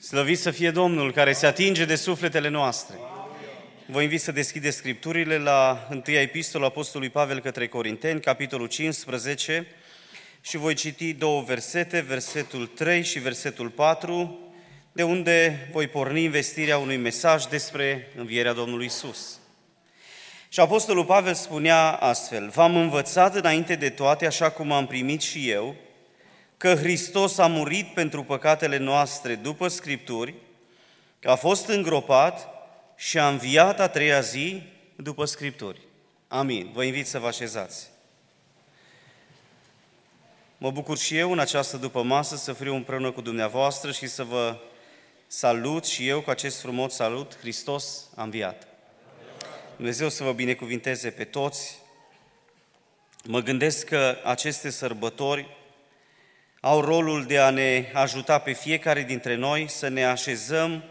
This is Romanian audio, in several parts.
Slăvit să fie Domnul care se atinge de sufletele noastre. Vă invit să deschideți Scripturile la 1 Epistolul Apostolului Pavel către Corinteni, capitolul 15, și voi citi două versete, versetul 3 și versetul 4, de unde voi porni investirea unui mesaj despre învierea Domnului Isus. Și Apostolul Pavel spunea astfel, V-am învățat înainte de toate, așa cum am primit și eu, că Hristos a murit pentru păcatele noastre după Scripturi, că a fost îngropat și a înviat a treia zi după Scripturi. Amin. Vă invit să vă așezați. Mă bucur și eu în această după masă să fiu împreună cu dumneavoastră și să vă salut și eu cu acest frumos salut, Hristos a înviat. Dumnezeu să vă binecuvinteze pe toți. Mă gândesc că aceste sărbători au rolul de a ne ajuta pe fiecare dintre noi să ne așezăm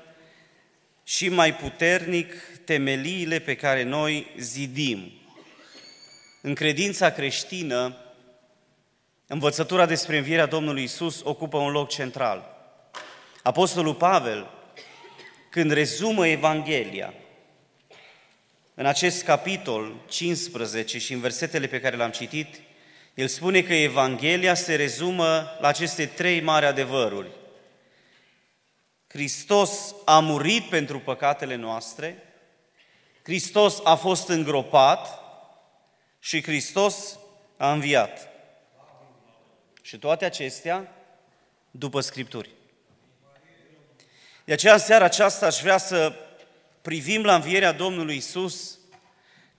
și mai puternic temeliile pe care noi zidim. În credința creștină, învățătura despre învierea Domnului Isus ocupă un loc central. Apostolul Pavel, când rezumă Evanghelia, în acest capitol 15 și în versetele pe care le-am citit, el spune că Evanghelia se rezumă la aceste trei mari adevăruri. Hristos a murit pentru păcatele noastre, Hristos a fost îngropat și Hristos a înviat. Și toate acestea după Scripturi. De aceea, în seara aceasta, aș vrea să privim la învierea Domnului Isus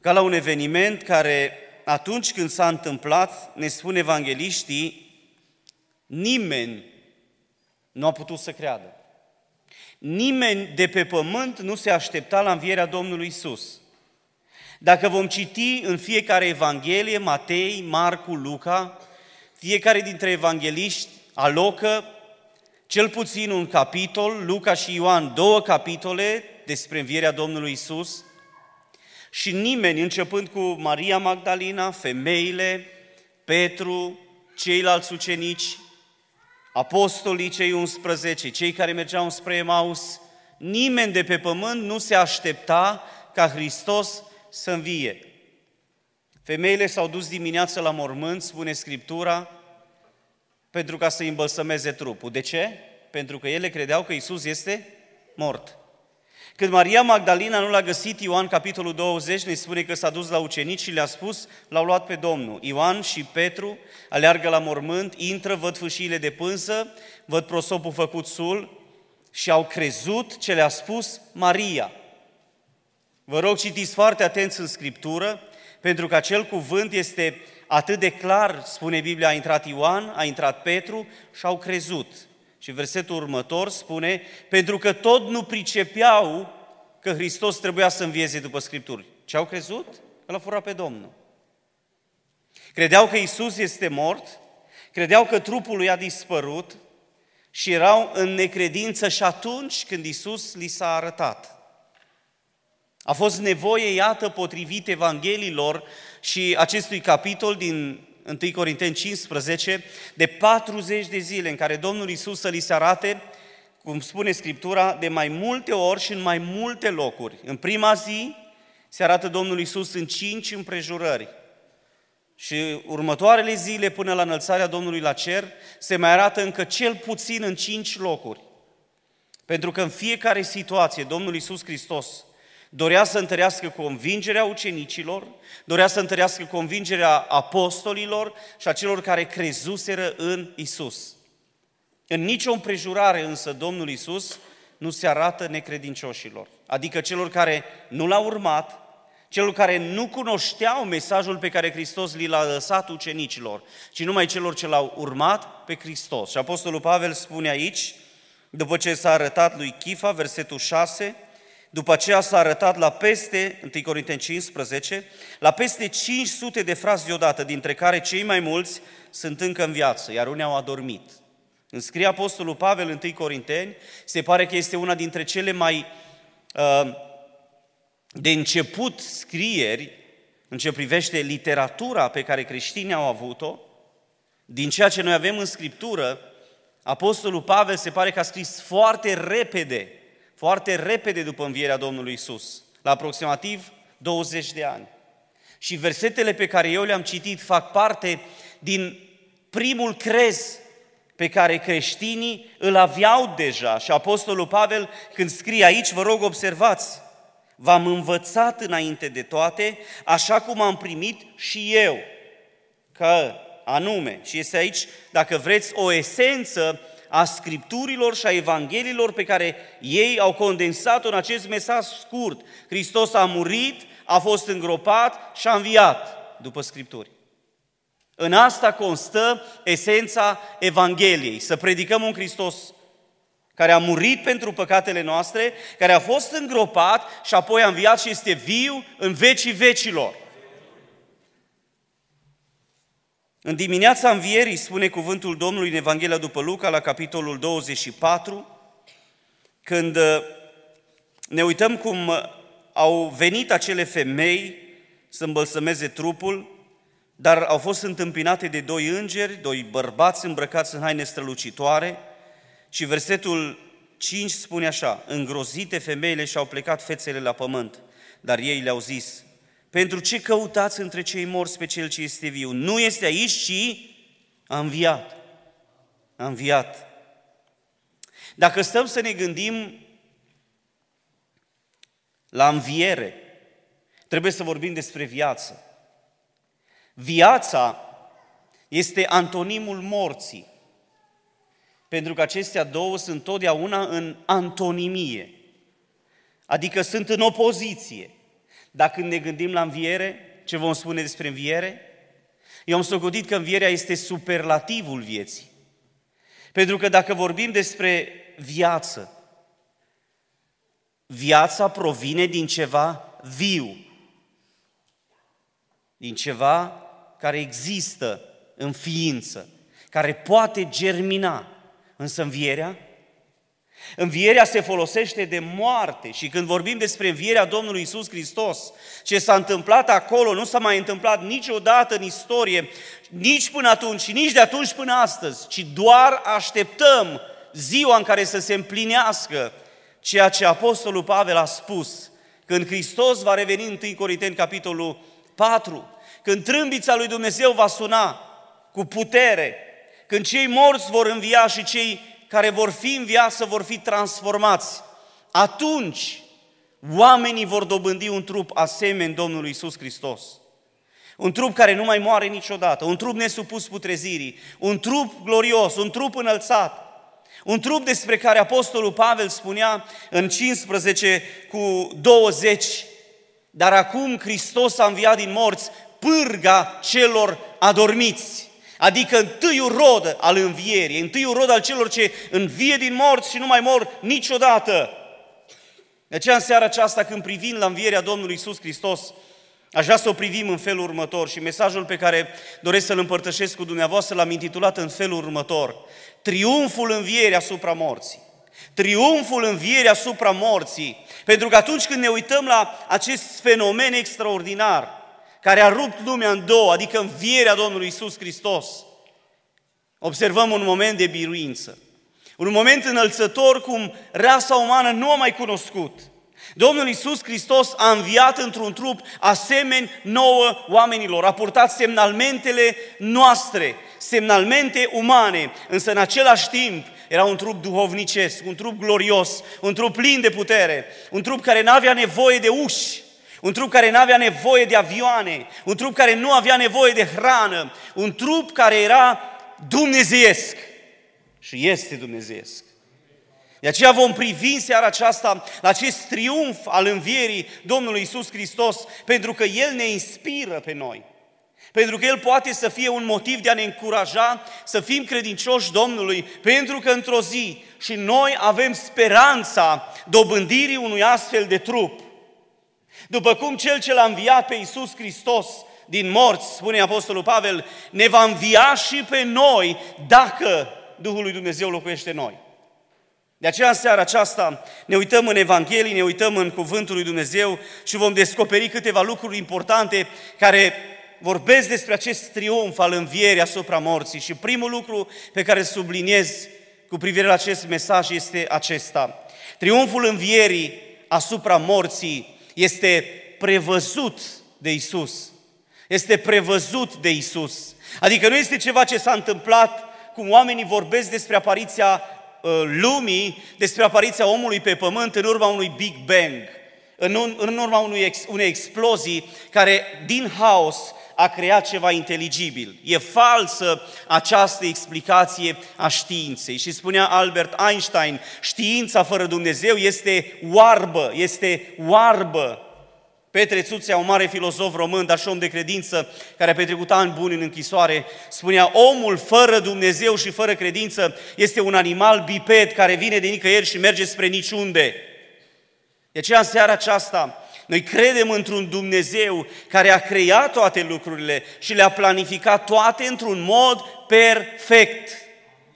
ca la un eveniment care atunci când s-a întâmplat, ne spun evangeliștii, nimeni nu a putut să creadă. Nimeni de pe pământ nu se aștepta la învierea Domnului Isus. Dacă vom citi în fiecare evanghelie, Matei, Marcu, Luca, fiecare dintre evangeliști alocă cel puțin un capitol, Luca și Ioan, două capitole despre învierea Domnului Isus, și nimeni, începând cu Maria Magdalena, femeile, Petru, ceilalți ucenici, apostolii cei 11, cei care mergeau spre Emaus, nimeni de pe pământ nu se aștepta ca Hristos să învie. Femeile s-au dus dimineața la mormânt, spune Scriptura, pentru ca să îmbălsămeze trupul. De ce? Pentru că ele credeau că Isus este mort. Când Maria Magdalena nu l-a găsit, Ioan, capitolul 20, ne spune că s-a dus la ucenici și le-a spus, l-au luat pe Domnul. Ioan și Petru aleargă la mormânt, intră, văd fâșiile de pânză, văd prosopul făcut sul și au crezut ce le-a spus Maria. Vă rog, citiți foarte atenți în Scriptură, pentru că acel cuvânt este atât de clar, spune Biblia, a intrat Ioan, a intrat Petru și au crezut. Și versetul următor spune, pentru că tot nu pricepeau că Hristos trebuia să învieze după Scripturi. Ce au crezut? Că l-a furat pe Domnul. Credeau că Isus este mort, credeau că trupul lui a dispărut și erau în necredință și atunci când Isus li s-a arătat. A fost nevoie, iată, potrivit Evanghelilor și acestui capitol din 1 Corinteni 15, de 40 de zile în care Domnul Isus să li se arate, cum spune Scriptura, de mai multe ori și în mai multe locuri. În prima zi se arată Domnul Isus în cinci împrejurări. Și următoarele zile, până la înălțarea Domnului la cer, se mai arată încă cel puțin în cinci locuri. Pentru că în fiecare situație Domnul Isus Hristos Dorea să întărească convingerea ucenicilor, dorea să întărească convingerea apostolilor și a celor care crezuseră în Isus. În nicio împrejurare însă Domnul Isus nu se arată necredincioșilor, adică celor care nu l-au urmat, celor care nu cunoșteau mesajul pe care Hristos li l-a lăsat ucenicilor, ci numai celor ce l-au urmat pe Hristos. Și Apostolul Pavel spune aici, după ce s-a arătat lui Chifa, versetul 6, după aceea s-a arătat la peste, 1 Corinteni 15, la peste 500 de frați deodată, dintre care cei mai mulți sunt încă în viață, iar unii au adormit. În scrie Apostolul Pavel, 1 Corinteni, se pare că este una dintre cele mai uh, de început scrieri în ce privește literatura pe care creștinii au avut-o, din ceea ce noi avem în Scriptură, Apostolul Pavel se pare că a scris foarte repede, foarte repede după învierea Domnului Isus, la aproximativ 20 de ani. Și versetele pe care eu le-am citit fac parte din primul crez pe care creștinii îl aveau deja. Și Apostolul Pavel, când scrie aici, vă rog, observați, v-am învățat înainte de toate, așa cum am primit și eu, că anume, și este aici, dacă vreți, o esență a Scripturilor și a Evangheliilor pe care ei au condensat în acest mesaj scurt. Hristos a murit, a fost îngropat și a înviat după Scripturi. În asta constă esența Evangheliei, să predicăm un Hristos care a murit pentru păcatele noastre, care a fost îngropat și apoi a înviat și este viu în vecii vecilor. În dimineața învierii, spune cuvântul Domnului în Evanghelia după Luca, la capitolul 24, când uh, ne uităm cum uh, au venit acele femei să îmbălsămeze trupul, dar au fost întâmpinate de doi îngeri, doi bărbați îmbrăcați în haine strălucitoare și versetul 5 spune așa, îngrozite femeile și-au plecat fețele la pământ, dar ei le-au zis, pentru ce căutați între cei morți pe cel ce este viu? Nu este aici, ci a înviat. A înviat. Dacă stăm să ne gândim la înviere, trebuie să vorbim despre viață. Viața este antonimul morții, pentru că acestea două sunt totdeauna în antonimie, adică sunt în opoziție. Dacă ne gândim la înviere, ce vom spune despre înviere? Eu am socotit că învierea este superlativul vieții. Pentru că dacă vorbim despre viață, viața provine din ceva viu, din ceva care există în ființă, care poate germina. Însă învierea Învierea se folosește de moarte. Și când vorbim despre învierea Domnului Isus Hristos, ce s-a întâmplat acolo nu s-a mai întâmplat niciodată în istorie, nici până atunci și nici de atunci până astăzi, ci doar așteptăm ziua în care să se împlinească ceea ce Apostolul Pavel a spus, când Hristos va reveni în 1 Corinteni, capitolul 4, când trâmbița lui Dumnezeu va suna cu putere, când cei morți vor învia și cei care vor fi în viață vor fi transformați. Atunci, oamenii vor dobândi un trup asemeni Domnului Isus Hristos. Un trup care nu mai moare niciodată, un trup nesupus putrezirii, un trup glorios, un trup înălțat, un trup despre care Apostolul Pavel spunea în 15 cu 20, dar acum Hristos a înviat din morți pârga celor adormiți. Adică întâiul rod al învierii, întâiul rod al celor ce învie din morți și nu mai mor niciodată. De aceea în seara aceasta când privim la învierea Domnului Isus Hristos, aș vrea să o privim în felul următor și mesajul pe care doresc să-l împărtășesc cu dumneavoastră l-am intitulat în felul următor. Triumful învierii asupra morții. Triumful învierii asupra morții. Pentru că atunci când ne uităm la acest fenomen extraordinar, care a rupt lumea în două, adică învierea Domnului Isus Hristos, observăm un moment de biruință. Un moment înălțător cum rasa umană nu a mai cunoscut. Domnul Isus Hristos a înviat într-un trup asemeni nouă oamenilor, a purtat semnalmentele noastre, semnalmente umane, însă în același timp era un trup duhovnicesc, un trup glorios, un trup plin de putere, un trup care nu avea nevoie de uși, un trup care nu avea nevoie de avioane, un trup care nu avea nevoie de hrană, un trup care era dumnezeiesc și este dumnezeiesc. De aceea vom privi în seara aceasta la acest triumf al învierii Domnului Isus Hristos, pentru că El ne inspiră pe noi. Pentru că El poate să fie un motiv de a ne încuraja să fim credincioși Domnului, pentru că într-o zi și noi avem speranța dobândirii unui astfel de trup. După cum cel ce l-a înviat pe Iisus Hristos din morți, spune Apostolul Pavel, ne va învia și pe noi dacă Duhul lui Dumnezeu locuiește în noi. De aceea în seara aceasta ne uităm în Evanghelie, ne uităm în Cuvântul lui Dumnezeu și vom descoperi câteva lucruri importante care vorbesc despre acest triumf al învierii asupra morții. Și primul lucru pe care subliniez cu privire la acest mesaj este acesta. Triumful învierii asupra morții este prevăzut de Isus. Este prevăzut de Isus. Adică nu este ceva ce s-a întâmplat cum oamenii vorbesc despre apariția uh, lumii, despre apariția omului pe pământ în urma unui Big Bang, în, în urma unui ex, unei explozii care din haos a creat ceva inteligibil. E falsă această explicație a științei. Și spunea Albert Einstein, știința fără Dumnezeu este oarbă, este oarbă. Petre Țuțea, un mare filozof român, dar și om de credință, care a petrecut ani buni în închisoare, spunea, omul fără Dumnezeu și fără credință este un animal biped care vine de nicăieri și merge spre niciunde. De aceea, în seara aceasta, noi credem într-un Dumnezeu care a creat toate lucrurile și le-a planificat toate într-un mod perfect.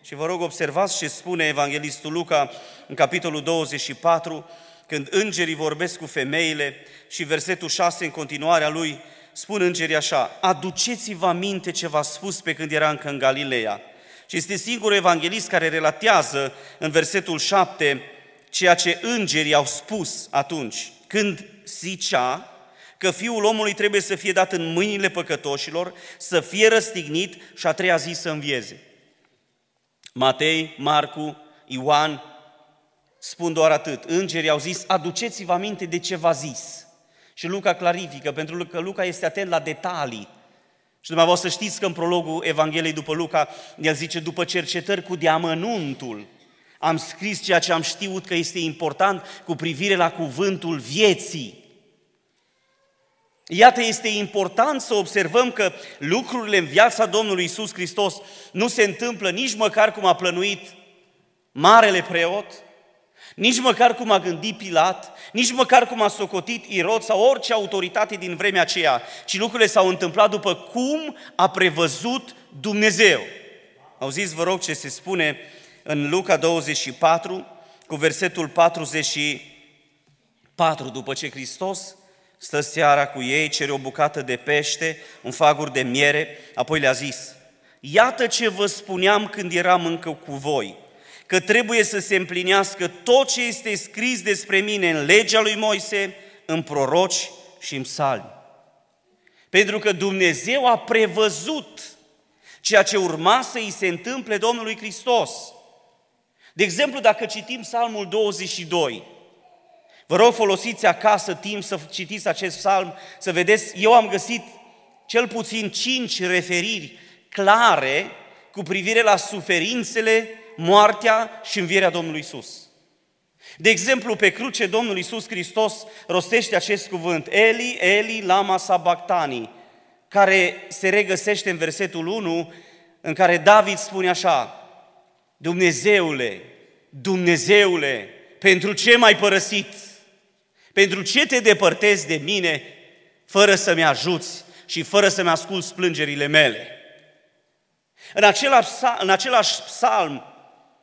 Și vă rog, observați ce spune Evanghelistul Luca în capitolul 24, când îngerii vorbesc cu femeile și versetul 6 în continuarea lui, spun îngerii așa, aduceți-vă aminte ce v-a spus pe când era încă în Galileea. Și este singurul evanghelist care relatează în versetul 7 ceea ce îngerii au spus atunci, când zicea că Fiul omului trebuie să fie dat în mâinile păcătoșilor, să fie răstignit și a treia zi să învieze. Matei, Marcu, Ioan spun doar atât. Îngerii au zis, aduceți-vă aminte de ce v-a zis. Și Luca clarifică, pentru că Luca este atent la detalii. Și dumneavoastră știți că în prologul Evangheliei după Luca, el zice, după cercetări cu deamănuntul, am scris ceea ce am știut că este important cu privire la cuvântul vieții. Iată, este important să observăm că lucrurile în viața Domnului Isus Hristos nu se întâmplă nici măcar cum a plănuit marele preot, nici măcar cum a gândit Pilat, nici măcar cum a socotit Irod sau orice autoritate din vremea aceea, ci lucrurile s-au întâmplat după cum a prevăzut Dumnezeu. Auziți, vă rog, ce se spune în Luca 24, cu versetul 44, după ce Hristos stă seara cu ei, cere o bucată de pește, un fagur de miere, apoi le-a zis, Iată ce vă spuneam când eram încă cu voi, că trebuie să se împlinească tot ce este scris despre mine în legea lui Moise, în proroci și în psalmi. Pentru că Dumnezeu a prevăzut ceea ce urma să îi se întâmple Domnului Hristos. De exemplu, dacă citim Psalmul 22, vă rog folosiți acasă timp să citiți acest psalm, să vedeți, eu am găsit cel puțin cinci referiri clare cu privire la suferințele, moartea și învierea Domnului Isus. De exemplu, pe cruce Domnul Isus Hristos rostește acest cuvânt, Eli, Eli, lama sabactani, care se regăsește în versetul 1, în care David spune așa, Dumnezeule, Dumnezeule, pentru ce m-ai părăsit? Pentru ce te depărtezi de mine fără să-mi ajuți și fără să-mi asculți plângerile mele? În același, în același psalm,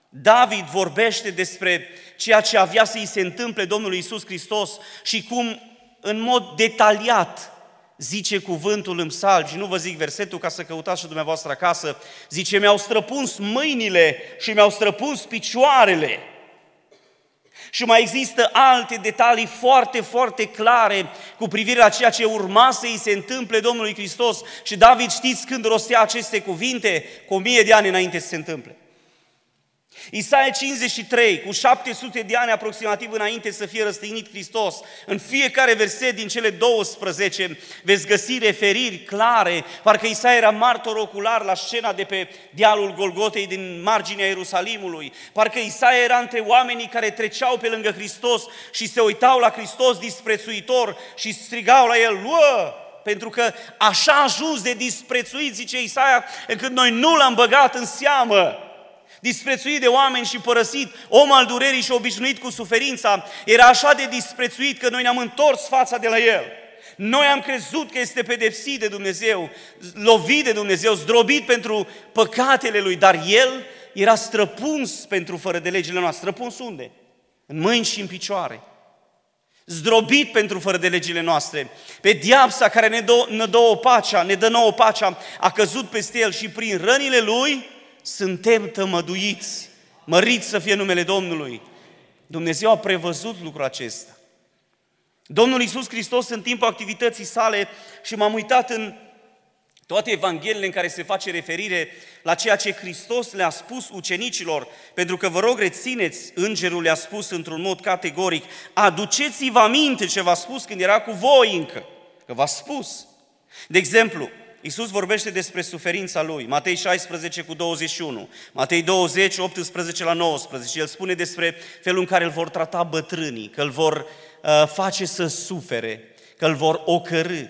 David vorbește despre ceea ce avea să-i se întâmple Domnului Isus Hristos și cum în mod detaliat zice cuvântul în psalm, și nu vă zic versetul ca să căutați și dumneavoastră acasă, zice, mi-au străpuns mâinile și mi-au străpuns picioarele. Și mai există alte detalii foarte, foarte clare cu privire la ceea ce urma să îi se întâmple Domnului Hristos. Și David știți când rostea aceste cuvinte? Cu o mie de ani înainte să se întâmple. Isaia 53, cu 700 de ani aproximativ înainte să fie răstignit Hristos, în fiecare verset din cele 12 veți găsi referiri clare, parcă Isaia era martor ocular la scena de pe dealul Golgotei din marginea Ierusalimului, parcă Isaia era între oamenii care treceau pe lângă Hristos și se uitau la Hristos disprețuitor și strigau la el, luă! pentru că așa a ajuns de disprețuit, zice Isaia, încât noi nu l-am băgat în seamă disprețuit de oameni și părăsit, om al durerii și obișnuit cu suferința, era așa de disprețuit că noi ne-am întors fața de la el. Noi am crezut că este pedepsit de Dumnezeu, lovit de Dumnezeu, zdrobit pentru păcatele lui, dar el era străpuns pentru fără de legile noastre. Străpuns unde? În mâini și în picioare. Zdrobit pentru fără de legile noastre. Pe diapsa care ne dă, ne dă o pacea, ne dă nouă pacea, a căzut peste el și prin rănile lui suntem tămăduiți, Mărit să fie numele Domnului. Dumnezeu a prevăzut lucrul acesta. Domnul Iisus Hristos în timpul activității sale și m-am uitat în toate evangheliile în care se face referire la ceea ce Hristos le-a spus ucenicilor, pentru că vă rog rețineți, îngerul le-a spus într-un mod categoric, aduceți-vă aminte ce v-a spus când era cu voi încă, că v-a spus. De exemplu, Iisus vorbește despre suferința Lui, Matei 16 cu 21, Matei 20, 18 la 19. El spune despre felul în care îl vor trata bătrânii, că îl vor uh, face să sufere, că îl vor ocărâ,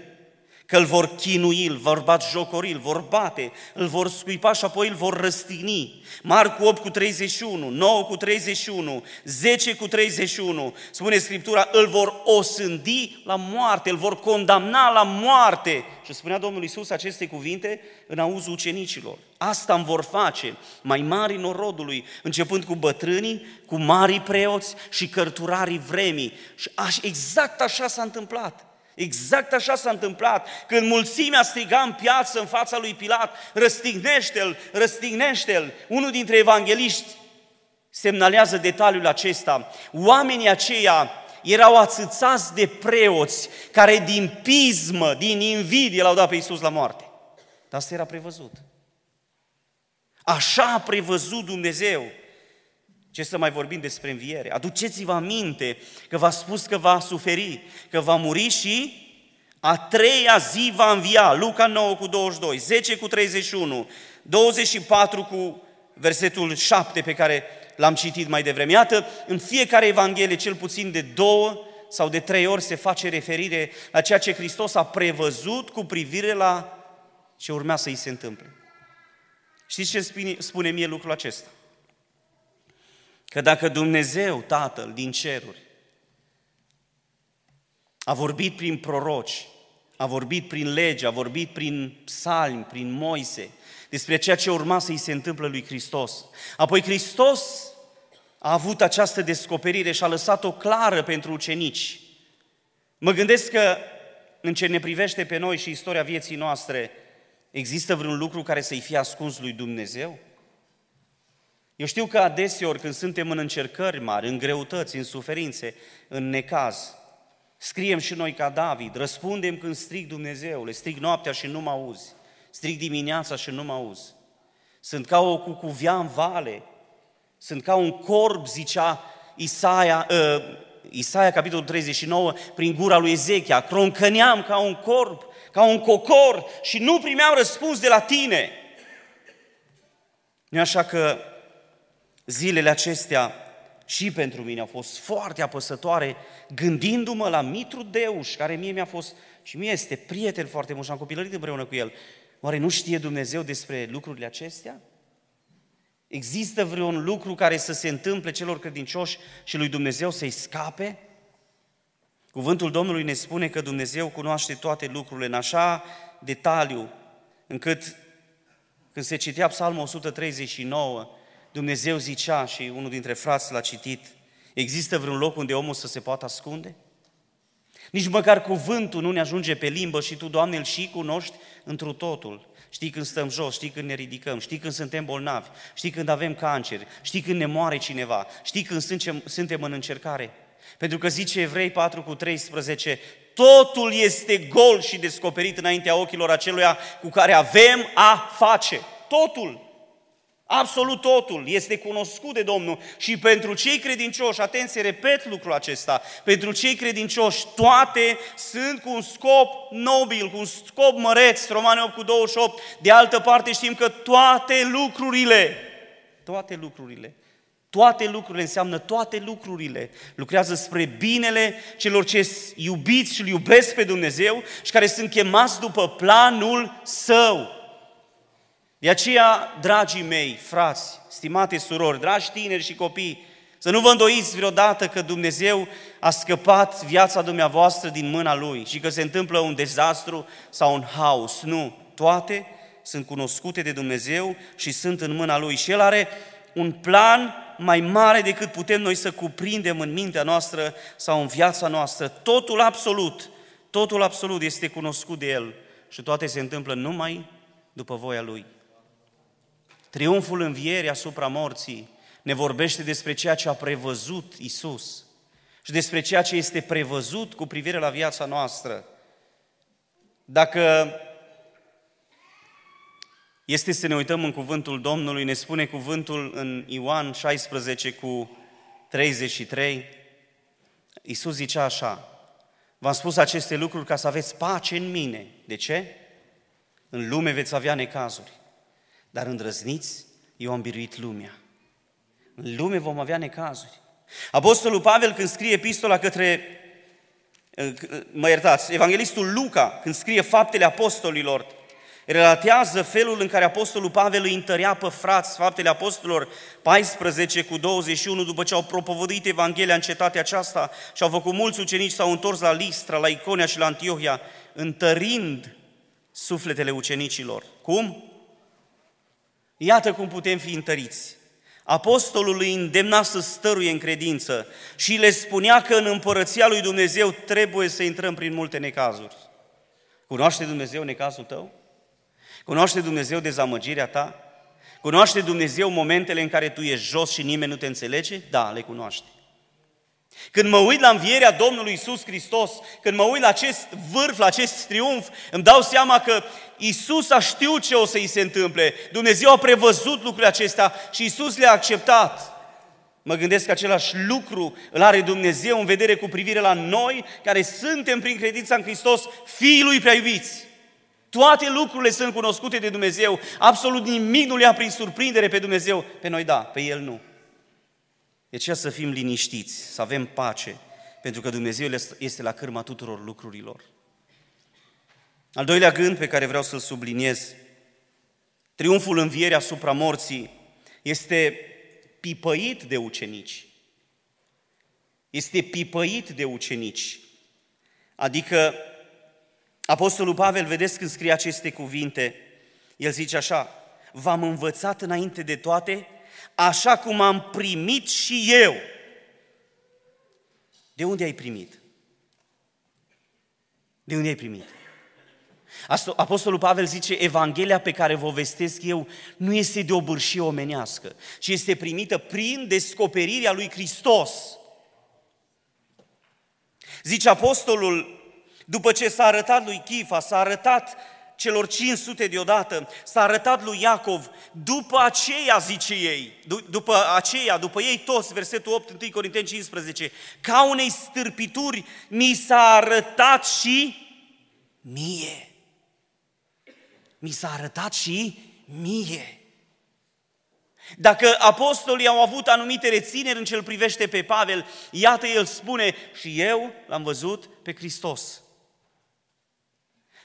că îl vor chinui, îl vor bat jocori, îl vor bate, îl vor scuipa și apoi îl vor răstigni. Marcu 8 cu 31, 9 cu 31, 10 cu 31, spune Scriptura, îl vor osândi la moarte, îl vor condamna la moarte. Și spunea Domnul Isus aceste cuvinte în auzul ucenicilor. Asta îmi vor face mai mari norodului, începând cu bătrânii, cu mari preoți și cărturarii vremii. Și exact așa s-a întâmplat. Exact așa s-a întâmplat. Când mulțimea striga în piață în fața lui Pilat, răstignește-l, răstignește-l. Unul dintre evangeliști semnalează detaliul acesta. Oamenii aceia erau ațățați de preoți care din pismă, din invidie l-au dat pe Iisus la moarte. Dar asta era prevăzut. Așa a prevăzut Dumnezeu. Ce să mai vorbim despre înviere? Aduceți-vă aminte că v-a spus că va suferi, că va muri și a treia zi va învia. Luca 9 cu 22, 10 cu 31, 24 cu versetul 7 pe care l-am citit mai devreme. Iată, în fiecare Evanghelie, cel puțin de două sau de trei ori, se face referire la ceea ce Hristos a prevăzut cu privire la ce urmea să îi se întâmple. Știți ce spune mie lucrul acesta? Că dacă Dumnezeu, Tatăl din ceruri, a vorbit prin proroci, a vorbit prin lege, a vorbit prin psalmi, prin Moise, despre ceea ce urma să-i se întâmplă lui Hristos. Apoi Hristos a avut această descoperire și a lăsat-o clară pentru ucenici. Mă gândesc că în ce ne privește pe noi și istoria vieții noastre, există vreun lucru care să-i fie ascuns lui Dumnezeu? Eu știu că adeseori când suntem în încercări mari, în greutăți, în suferințe, în necaz, scriem și noi ca David, răspundem când strig Dumnezeule, strig noaptea și nu mă auzi, strig dimineața și nu mă auzi. Sunt ca o cucuvea în vale, sunt ca un corb, zicea Isaia, uh, Isaia, capitolul 39, prin gura lui Ezechia, croncăneam ca un corb, ca un cocor și nu primeam răspuns de la tine. Nu așa că Zilele acestea și pentru mine au fost foarte apăsătoare, gândindu-mă la Mitru Deuș, care mie mi-a fost și mie este prieten foarte mult și am copilărit împreună cu el. Oare nu știe Dumnezeu despre lucrurile acestea? Există vreun lucru care să se întâmple celor credincioși și lui Dumnezeu să-i scape? Cuvântul Domnului ne spune că Dumnezeu cunoaște toate lucrurile în așa detaliu, încât când se citea Psalmul 139, Dumnezeu zicea și unul dintre frați l-a citit, există vreun loc unde omul să se poată ascunde? Nici măcar cuvântul nu ne ajunge pe limbă și Tu, Doamne, îl și cunoști întru totul. Știi când stăm jos, știi când ne ridicăm, știi când suntem bolnavi, știi când avem cancer, știi când ne moare cineva, știi când suntem, suntem în încercare. Pentru că zice Evrei 4 cu 13, totul este gol și descoperit înaintea ochilor aceluia cu care avem a face. Totul. Absolut totul este cunoscut de Domnul și pentru cei credincioși, atenție, repet lucrul acesta, pentru cei credincioși toate sunt cu un scop nobil, cu un scop măreț, Romane 8 cu 28. De altă parte știm că toate lucrurile, toate lucrurile, toate lucrurile înseamnă toate lucrurile. Lucrează spre binele celor ce iubiți și îl iubesc pe Dumnezeu și care sunt chemați după planul Său. De aceea, dragii mei, frați, stimate surori, dragi tineri și copii, să nu vă îndoiți vreodată că Dumnezeu a scăpat viața dumneavoastră din mâna Lui și că se întâmplă un dezastru sau un haos. Nu, toate sunt cunoscute de Dumnezeu și sunt în mâna Lui. Și El are un plan mai mare decât putem noi să cuprindem în mintea noastră sau în viața noastră. Totul absolut, totul absolut este cunoscut de El și toate se întâmplă numai după voia Lui. Triumful învierii asupra morții ne vorbește despre ceea ce a prevăzut Isus și despre ceea ce este prevăzut cu privire la viața noastră. Dacă este să ne uităm în cuvântul Domnului, ne spune cuvântul în Ioan 16 cu 33, Iisus zicea așa, v-am spus aceste lucruri ca să aveți pace în mine. De ce? În lume veți avea necazuri, dar îndrăzniți, eu am biruit lumea. În lume vom avea necazuri. Apostolul Pavel, când scrie epistola către, mă iertați, evanghelistul Luca, când scrie faptele apostolilor, relatează felul în care Apostolul Pavel îi întărea pe frați, faptele apostolilor 14 cu 21, după ce au propovăduit Evanghelia în cetatea aceasta și au făcut mulți ucenici, s-au întors la Listra, la Iconia și la Antiohia, întărind sufletele ucenicilor. Cum? Iată cum putem fi întăriți. Apostolul îi îndemna să stăruie în credință și le spunea că în împărăția lui Dumnezeu trebuie să intrăm prin multe necazuri. Cunoaște Dumnezeu necazul tău? Cunoaște Dumnezeu dezamăgirea ta? Cunoaște Dumnezeu momentele în care tu ești jos și nimeni nu te înțelege? Da, le cunoaște. Când mă uit la învierea Domnului Isus Hristos, când mă uit la acest vârf, la acest triumf, îmi dau seama că Isus a știut ce o să îi se întâmple. Dumnezeu a prevăzut lucrurile acestea și Isus le-a acceptat. Mă gândesc că același lucru îl are Dumnezeu în vedere cu privire la noi, care suntem prin credința în Hristos, fiii Lui prea iubiți. Toate lucrurile sunt cunoscute de Dumnezeu, absolut nimic nu le ia prin surprindere pe Dumnezeu, pe noi da, pe El nu. De aceea să fim liniștiți, să avem pace, pentru că Dumnezeu este la cârma tuturor lucrurilor. Al doilea gând pe care vreau să-l subliniez, triumful învierii asupra morții este pipăit de ucenici. Este pipăit de ucenici. Adică Apostolul Pavel, vedeți când scrie aceste cuvinte, el zice așa, v-am învățat înainte de toate, așa cum am primit și eu. De unde ai primit? De unde ai primit? Apostolul Pavel zice, Evanghelia pe care vă vestesc eu nu este de o bârșie omenească, ci este primită prin descoperirea lui Hristos. Zice apostolul, după ce s-a arătat lui Chifa, s-a arătat celor 500 deodată, s-a arătat lui Iacov, după aceea, zice ei, după aceea, după ei toți, versetul 8, 1 Corinteni 15, ca unei stârpituri mi s-a arătat și mie. Mi s-a arătat și mie. Dacă apostolii au avut anumite rețineri în ce îl privește pe Pavel, iată el spune, și eu l-am văzut pe Hristos.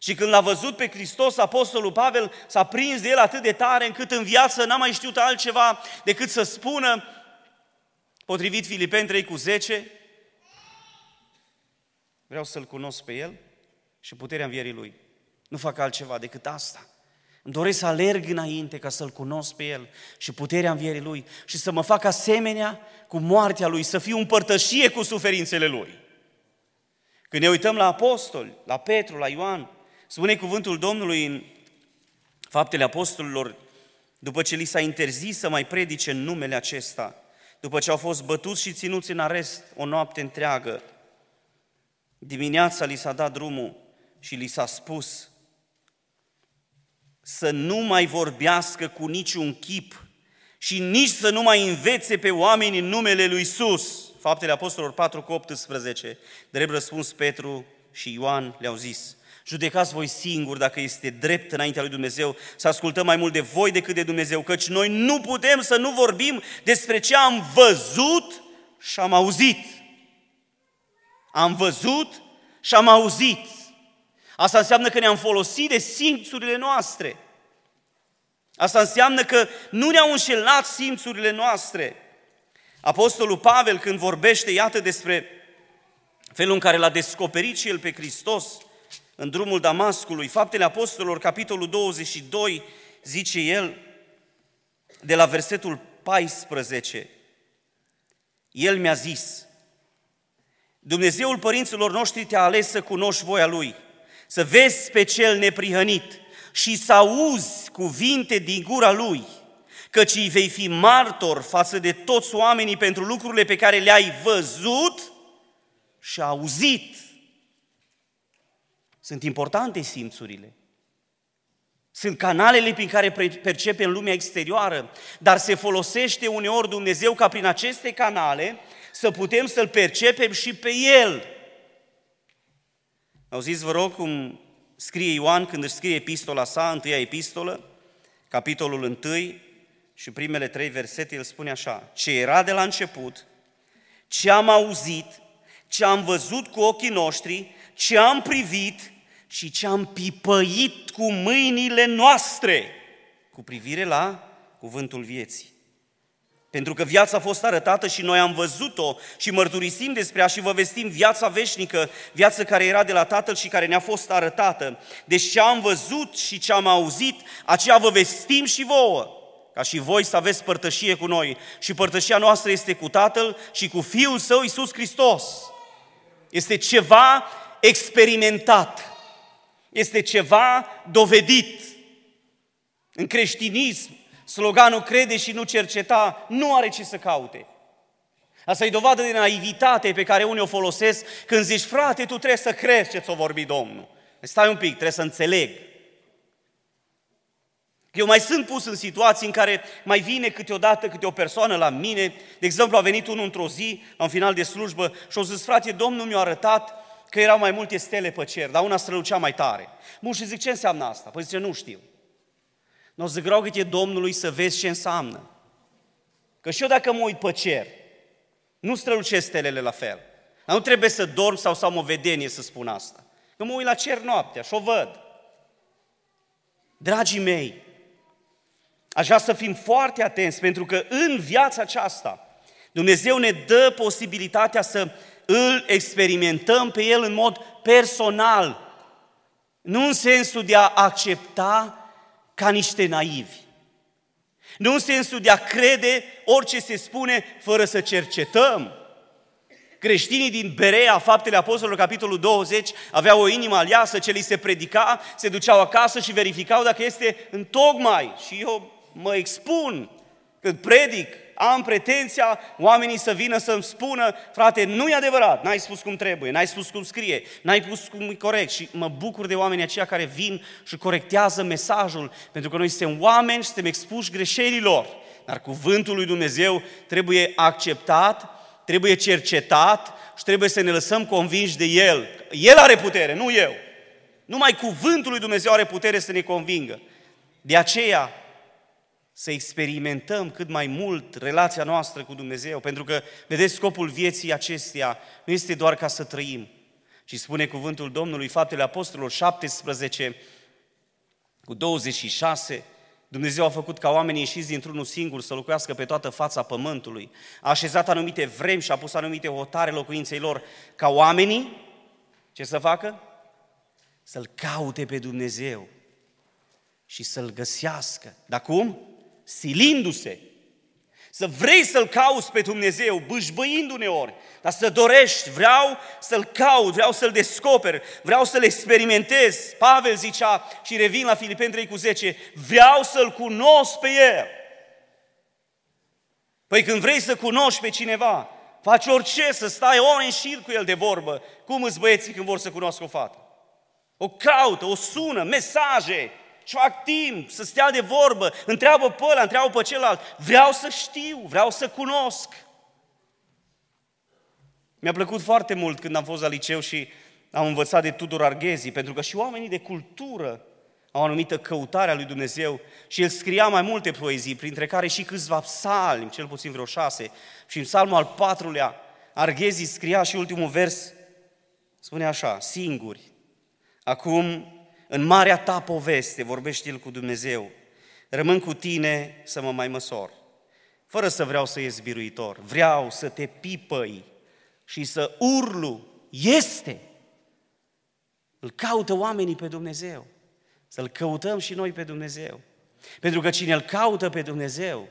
Și când l-a văzut pe Hristos, Apostolul Pavel s-a prins de el atât de tare încât în viață n-a mai știut altceva decât să spună, potrivit Filipeni 3 cu 10, vreau să-L cunosc pe El și puterea învierii Lui. Nu fac altceva decât asta. Îmi doresc să alerg înainte ca să-L cunosc pe El și puterea învierii Lui și să mă fac asemenea cu moartea Lui, să fiu împărtășie cu suferințele Lui. Când ne uităm la apostoli, la Petru, la Ioan, Spune cuvântul Domnului în Faptele Apostolilor, după ce li s-a interzis să mai predice în numele acesta, după ce au fost bătuți și ținuți în arest o noapte întreagă, dimineața li s-a dat drumul și li s-a spus să nu mai vorbească cu niciun chip și nici să nu mai învețe pe oameni în numele lui Isus. Faptele Apostolilor 4 cu 18. Drept răspuns Petru și Ioan le-au zis, Judecați voi singuri dacă este drept înaintea lui Dumnezeu să ascultăm mai mult de voi decât de Dumnezeu, căci noi nu putem să nu vorbim despre ce am văzut și am auzit. Am văzut și am auzit. Asta înseamnă că ne-am folosit de simțurile noastre. Asta înseamnă că nu ne-au înșelat simțurile noastre. Apostolul Pavel, când vorbește, iată, despre felul în care l-a descoperit și el pe Hristos, în drumul Damascului, Faptele Apostolilor, capitolul 22, zice el, de la versetul 14, el mi-a zis, Dumnezeul părinților noștri te-a ales să cunoști voia Lui, să vezi pe cel neprihănit și să auzi cuvinte din gura Lui, căci îi vei fi martor față de toți oamenii pentru lucrurile pe care le-ai văzut și auzit. Sunt importante simțurile. Sunt canalele prin care percepem lumea exterioară, dar se folosește uneori Dumnezeu ca prin aceste canale să putem să-L percepem și pe El. Auziți, vă rog, cum scrie Ioan când își scrie epistola sa, întâia epistolă, capitolul 1 și primele trei versete, el spune așa, ce era de la început, ce am auzit, ce am văzut cu ochii noștri, ce am privit și ce am pipăit cu mâinile noastre cu privire la cuvântul vieții. Pentru că viața a fost arătată și noi am văzut-o și mărturisim despre ea și vă vestim viața veșnică, viața care era de la Tatăl și care ne-a fost arătată. Deci ce am văzut și ce am auzit, aceea vă vestim și vouă, ca și voi să aveți părtășie cu noi. Și părtășia noastră este cu Tatăl și cu Fiul Său, Iisus Hristos. Este ceva experimentat, este ceva dovedit. În creștinism, sloganul crede și nu cerceta nu are ce să caute. Asta e dovadă de naivitate pe care unii o folosesc când zici, frate, tu trebuie să crezi ce ți-o vorbi Domnul. Stai un pic, trebuie să înțeleg. Eu mai sunt pus în situații în care mai vine câteodată câte o persoană la mine, de exemplu a venit unul într-o zi, la un final de slujbă, și o zis, frate, Domnul mi-a arătat că erau mai multe stele pe cer, dar una strălucea mai tare. Bun, și zic, ce înseamnă asta? Păi zice, nu știu. Nu o să rogă Domnului să vezi ce înseamnă. Că și eu dacă mă uit pe cer, nu strălucesc stelele la fel. Dar nu trebuie să dorm sau să am o vedenie să spun asta. Că mă uit la cer noaptea și o văd. Dragii mei, aș vrea să fim foarte atenți pentru că în viața aceasta Dumnezeu ne dă posibilitatea să îl experimentăm pe El în mod personal. Nu în sensul de a accepta ca niște naivi. Nu în sensul de a crede orice se spune fără să cercetăm. Creștinii din Berea, Faptele Apostolilor, capitolul 20, aveau o inimă aliasă ce li se predica, se duceau acasă și verificau dacă este în tocmai. Și eu mă expun când predic am pretenția oamenii să vină să-mi spună, frate, nu e adevărat, n-ai spus cum trebuie, n-ai spus cum scrie, n-ai spus cum e corect și mă bucur de oamenii aceia care vin și corectează mesajul, pentru că noi suntem oameni și suntem expuși greșelilor, dar cuvântul lui Dumnezeu trebuie acceptat, trebuie cercetat și trebuie să ne lăsăm convinși de El. El are putere, nu eu. Numai cuvântul lui Dumnezeu are putere să ne convingă. De aceea, să experimentăm cât mai mult relația noastră cu Dumnezeu, pentru că, vedeți, scopul vieții acesteia nu este doar ca să trăim, ci spune cuvântul Domnului, Faptele Apostolilor 17, cu 26, Dumnezeu a făcut ca oamenii ieșiți dintr-unul singur să locuiască pe toată fața pământului. A așezat anumite vremi și a pus anumite hotare locuinței lor ca oamenii, ce să facă? Să-L caute pe Dumnezeu și să-L găsească. Dar cum? Silindu-se, să vrei să-L cauți pe Dumnezeu, bâșbăind uneori, dar să dorești, vreau să-L caut, vreau să-L descoper, vreau să-L experimentez. Pavel zicea și revin la Filipeni 3 cu 10, vreau să-L cunosc pe El. Păi când vrei să cunoști pe cineva, faci orice, să stai ore în șir cu el de vorbă. Cum îți băieții când vor să cunoască o fată? O caută, o sună, mesaje, și fac timp să stea de vorbă, întreabă pe ăla, întreabă pe celălalt. Vreau să știu, vreau să cunosc. Mi-a plăcut foarte mult când am fost la liceu și am învățat de Tudor Arghezi, pentru că și oamenii de cultură au o anumită căutare a lui Dumnezeu și el scria mai multe poezii, printre care și câțiva psalmi, cel puțin vreo șase. Și în psalmul al patrulea, Arghezi scria și ultimul vers, spune așa, singuri. Acum în marea ta poveste vorbește El cu Dumnezeu. Rămân cu tine să mă mai măsor. Fără să vreau să ies biruitor. Vreau să te pipăi și să urlu. Este! Îl caută oamenii pe Dumnezeu. Să-L căutăm și noi pe Dumnezeu. Pentru că cine îl caută pe Dumnezeu,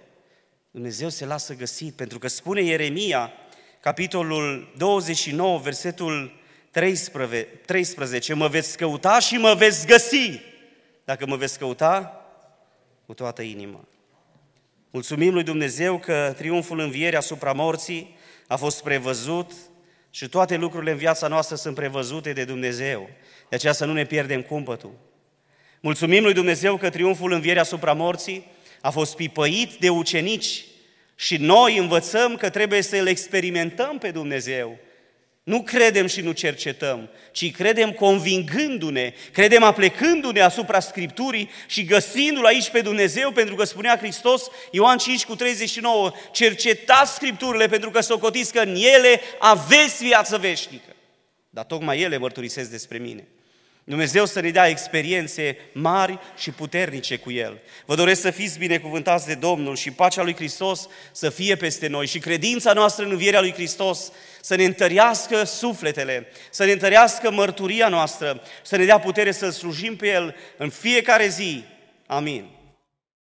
Dumnezeu se lasă găsit. Pentru că spune Ieremia, capitolul 29, versetul 13, 13, mă veți căuta și mă veți găsi, dacă mă veți căuta cu toată inima. Mulțumim lui Dumnezeu că triumful învierii asupra morții a fost prevăzut și toate lucrurile în viața noastră sunt prevăzute de Dumnezeu. De aceea să nu ne pierdem cumpătul. Mulțumim lui Dumnezeu că triumful învierii asupra morții a fost pipăit de ucenici și noi învățăm că trebuie să îl experimentăm pe Dumnezeu. Nu credem și nu cercetăm, ci credem convingându-ne, credem aplecându-ne asupra Scripturii și găsindu-L aici pe Dumnezeu, pentru că spunea Hristos, Ioan 5 cu 39, cercetați Scripturile pentru că socotiți că în ele aveți viață veșnică. Dar tocmai ele mărturisesc despre mine. Dumnezeu să ne dea experiențe mari și puternice cu El. Vă doresc să fiți binecuvântați de Domnul și pacea lui Hristos să fie peste noi și credința noastră în învierea lui Hristos să ne întărească sufletele, să ne întărească mărturia noastră, să ne dea putere să slujim pe El în fiecare zi. Amin.